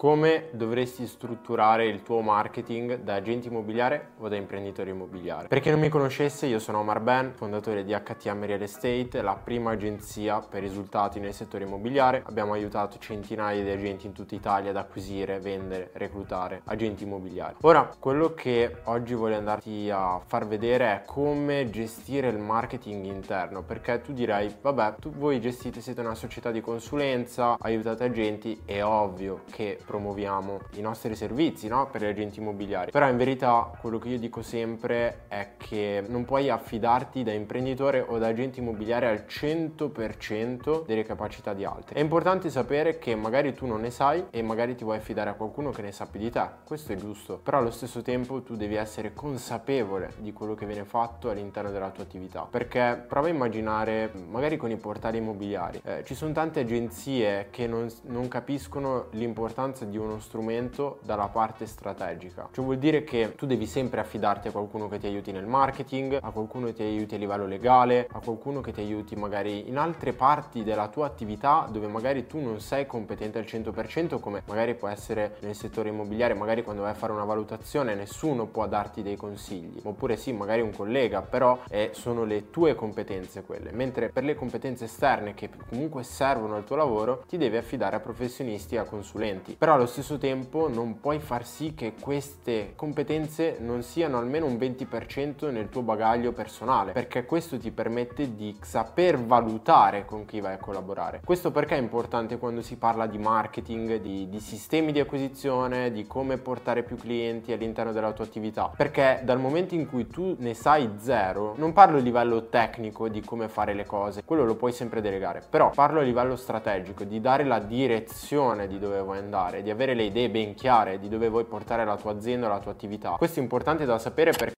Come dovresti strutturare il tuo marketing da agente immobiliare o da imprenditore immobiliare? Per chi non mi conoscesse, io sono Omar Ben, fondatore di HTM Real Estate, la prima agenzia per risultati nel settore immobiliare. Abbiamo aiutato centinaia di agenti in tutta Italia ad acquisire, vendere, reclutare agenti immobiliari. Ora, quello che oggi voglio andarti a far vedere è come gestire il marketing interno, perché tu direi, vabbè, tu voi gestite, siete una società di consulenza, aiutate agenti, è ovvio che promuoviamo i nostri servizi no? per gli agenti immobiliari. Però in verità quello che io dico sempre è che non puoi affidarti da imprenditore o da agente immobiliare al 100% delle capacità di altri. È importante sapere che magari tu non ne sai e magari ti vuoi affidare a qualcuno che ne sa più di te. Questo è giusto. Però allo stesso tempo tu devi essere consapevole di quello che viene fatto all'interno della tua attività. Perché prova a immaginare, magari con i portali immobiliari, eh, ci sono tante agenzie che non, non capiscono l'importanza l'importanza di uno strumento dalla parte strategica. Cioè vuol dire che tu devi sempre affidarti a qualcuno che ti aiuti nel marketing, a qualcuno che ti aiuti a livello legale, a qualcuno che ti aiuti magari in altre parti della tua attività dove magari tu non sei competente al 100% come magari può essere nel settore immobiliare, magari quando vai a fare una valutazione nessuno può darti dei consigli, oppure sì, magari un collega, però eh, sono le tue competenze quelle, mentre per le competenze esterne che comunque servono al tuo lavoro ti devi affidare a professionisti e a consulenti. Però però allo stesso tempo non puoi far sì che queste competenze non siano almeno un 20% nel tuo bagaglio personale, perché questo ti permette di saper valutare con chi vai a collaborare. Questo perché è importante quando si parla di marketing, di, di sistemi di acquisizione, di come portare più clienti all'interno della tua attività, perché dal momento in cui tu ne sai zero, non parlo a livello tecnico di come fare le cose, quello lo puoi sempre delegare, però parlo a livello strategico, di dare la direzione di dove vuoi andare fare, di avere le idee ben chiare di dove vuoi portare la tua azienda, la tua attività. Questo è importante da sapere perché...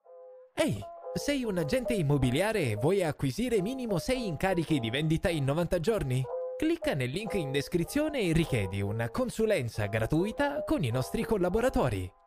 Ehi, sei un agente immobiliare e vuoi acquisire minimo 6 incarichi di vendita in 90 giorni? Clicca nel link in descrizione e richiedi una consulenza gratuita con i nostri collaboratori.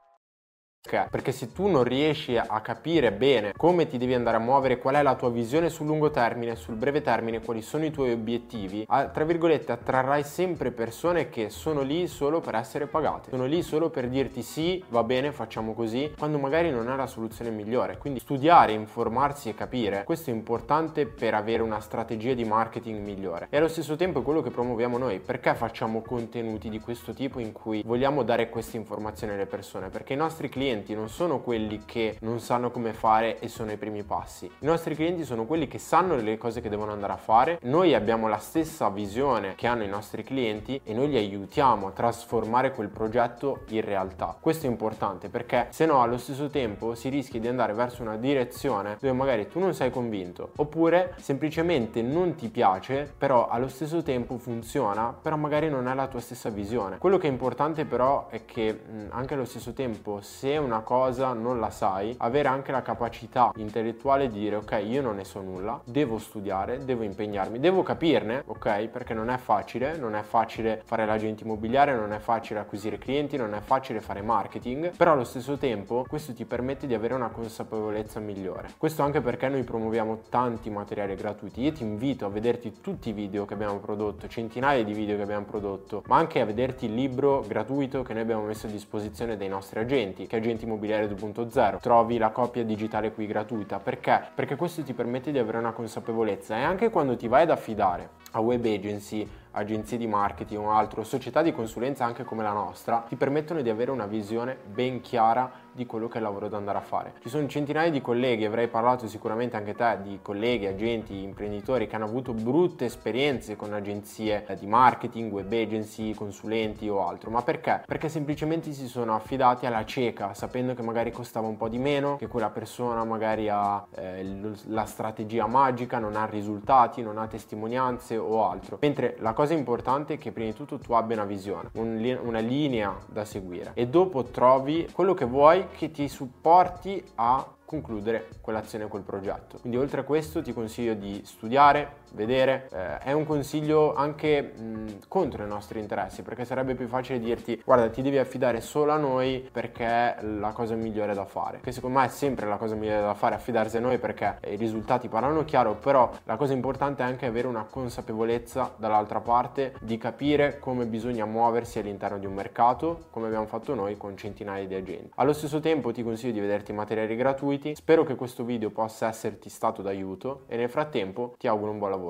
Perché se tu non riesci a capire bene come ti devi andare a muovere, qual è la tua visione sul lungo termine, sul breve termine, quali sono i tuoi obiettivi, tra virgolette attrarrai sempre persone che sono lì solo per essere pagate, sono lì solo per dirti sì, va bene, facciamo così, quando magari non è la soluzione migliore. Quindi studiare, informarsi e capire, questo è importante per avere una strategia di marketing migliore. E allo stesso tempo è quello che promuoviamo noi. Perché facciamo contenuti di questo tipo in cui vogliamo dare queste informazioni alle persone? Perché i nostri clienti clienti non sono quelli che non sanno come fare e sono i primi passi. I nostri clienti sono quelli che sanno le cose che devono andare a fare. Noi abbiamo la stessa visione che hanno i nostri clienti e noi li aiutiamo a trasformare quel progetto in realtà. Questo è importante perché se no allo stesso tempo si rischia di andare verso una direzione dove magari tu non sei convinto oppure semplicemente non ti piace però allo stesso tempo funziona però magari non è la tua stessa visione. Quello che è importante però è che anche allo stesso tempo se una cosa non la sai, avere anche la capacità intellettuale di dire ok, io non ne so nulla, devo studiare, devo impegnarmi, devo capirne, ok? Perché non è facile, non è facile fare l'agente immobiliare, non è facile acquisire clienti, non è facile fare marketing, però allo stesso tempo questo ti permette di avere una consapevolezza migliore. Questo anche perché noi promuoviamo tanti materiali gratuiti. Io ti invito a vederti tutti i video che abbiamo prodotto, centinaia di video che abbiamo prodotto, ma anche a vederti il libro gratuito che noi abbiamo messo a disposizione dei nostri agenti, che è Agenti Immobiliare 2.0. Trovi la copia digitale qui gratuita. Perché? Perché questo ti permette di avere una consapevolezza e anche quando ti vai ad affidare a web agency agenzie di marketing o altro, società di consulenza anche come la nostra, ti permettono di avere una visione ben chiara di quello che è il lavoro da andare a fare. Ci sono centinaia di colleghi, avrei parlato sicuramente anche te di colleghi, agenti, imprenditori che hanno avuto brutte esperienze con agenzie di marketing, web agency, consulenti o altro. Ma perché? Perché semplicemente si sono affidati alla cieca, sapendo che magari costava un po' di meno, che quella persona magari ha eh, la strategia magica, non ha risultati, non ha testimonianze o altro. Mentre la cosa cosa importante è che prima di tutto tu abbia una visione, un, una linea da seguire e dopo trovi quello che vuoi che ti supporti a concludere quell'azione, quel progetto. Quindi oltre a questo ti consiglio di studiare, vedere. Eh, è un consiglio anche mh, contro i nostri interessi, perché sarebbe più facile dirti guarda ti devi affidare solo a noi perché è la cosa migliore da fare. Che secondo me è sempre la cosa migliore da fare, affidarsi a noi perché i risultati parlano chiaro, però la cosa importante è anche avere una consapevolezza dall'altra parte di capire come bisogna muoversi all'interno di un mercato, come abbiamo fatto noi con centinaia di agenti. Allo stesso tempo ti consiglio di vederti materiali gratuiti, spero che questo video possa esserti stato d'aiuto e nel frattempo ti auguro un buon lavoro.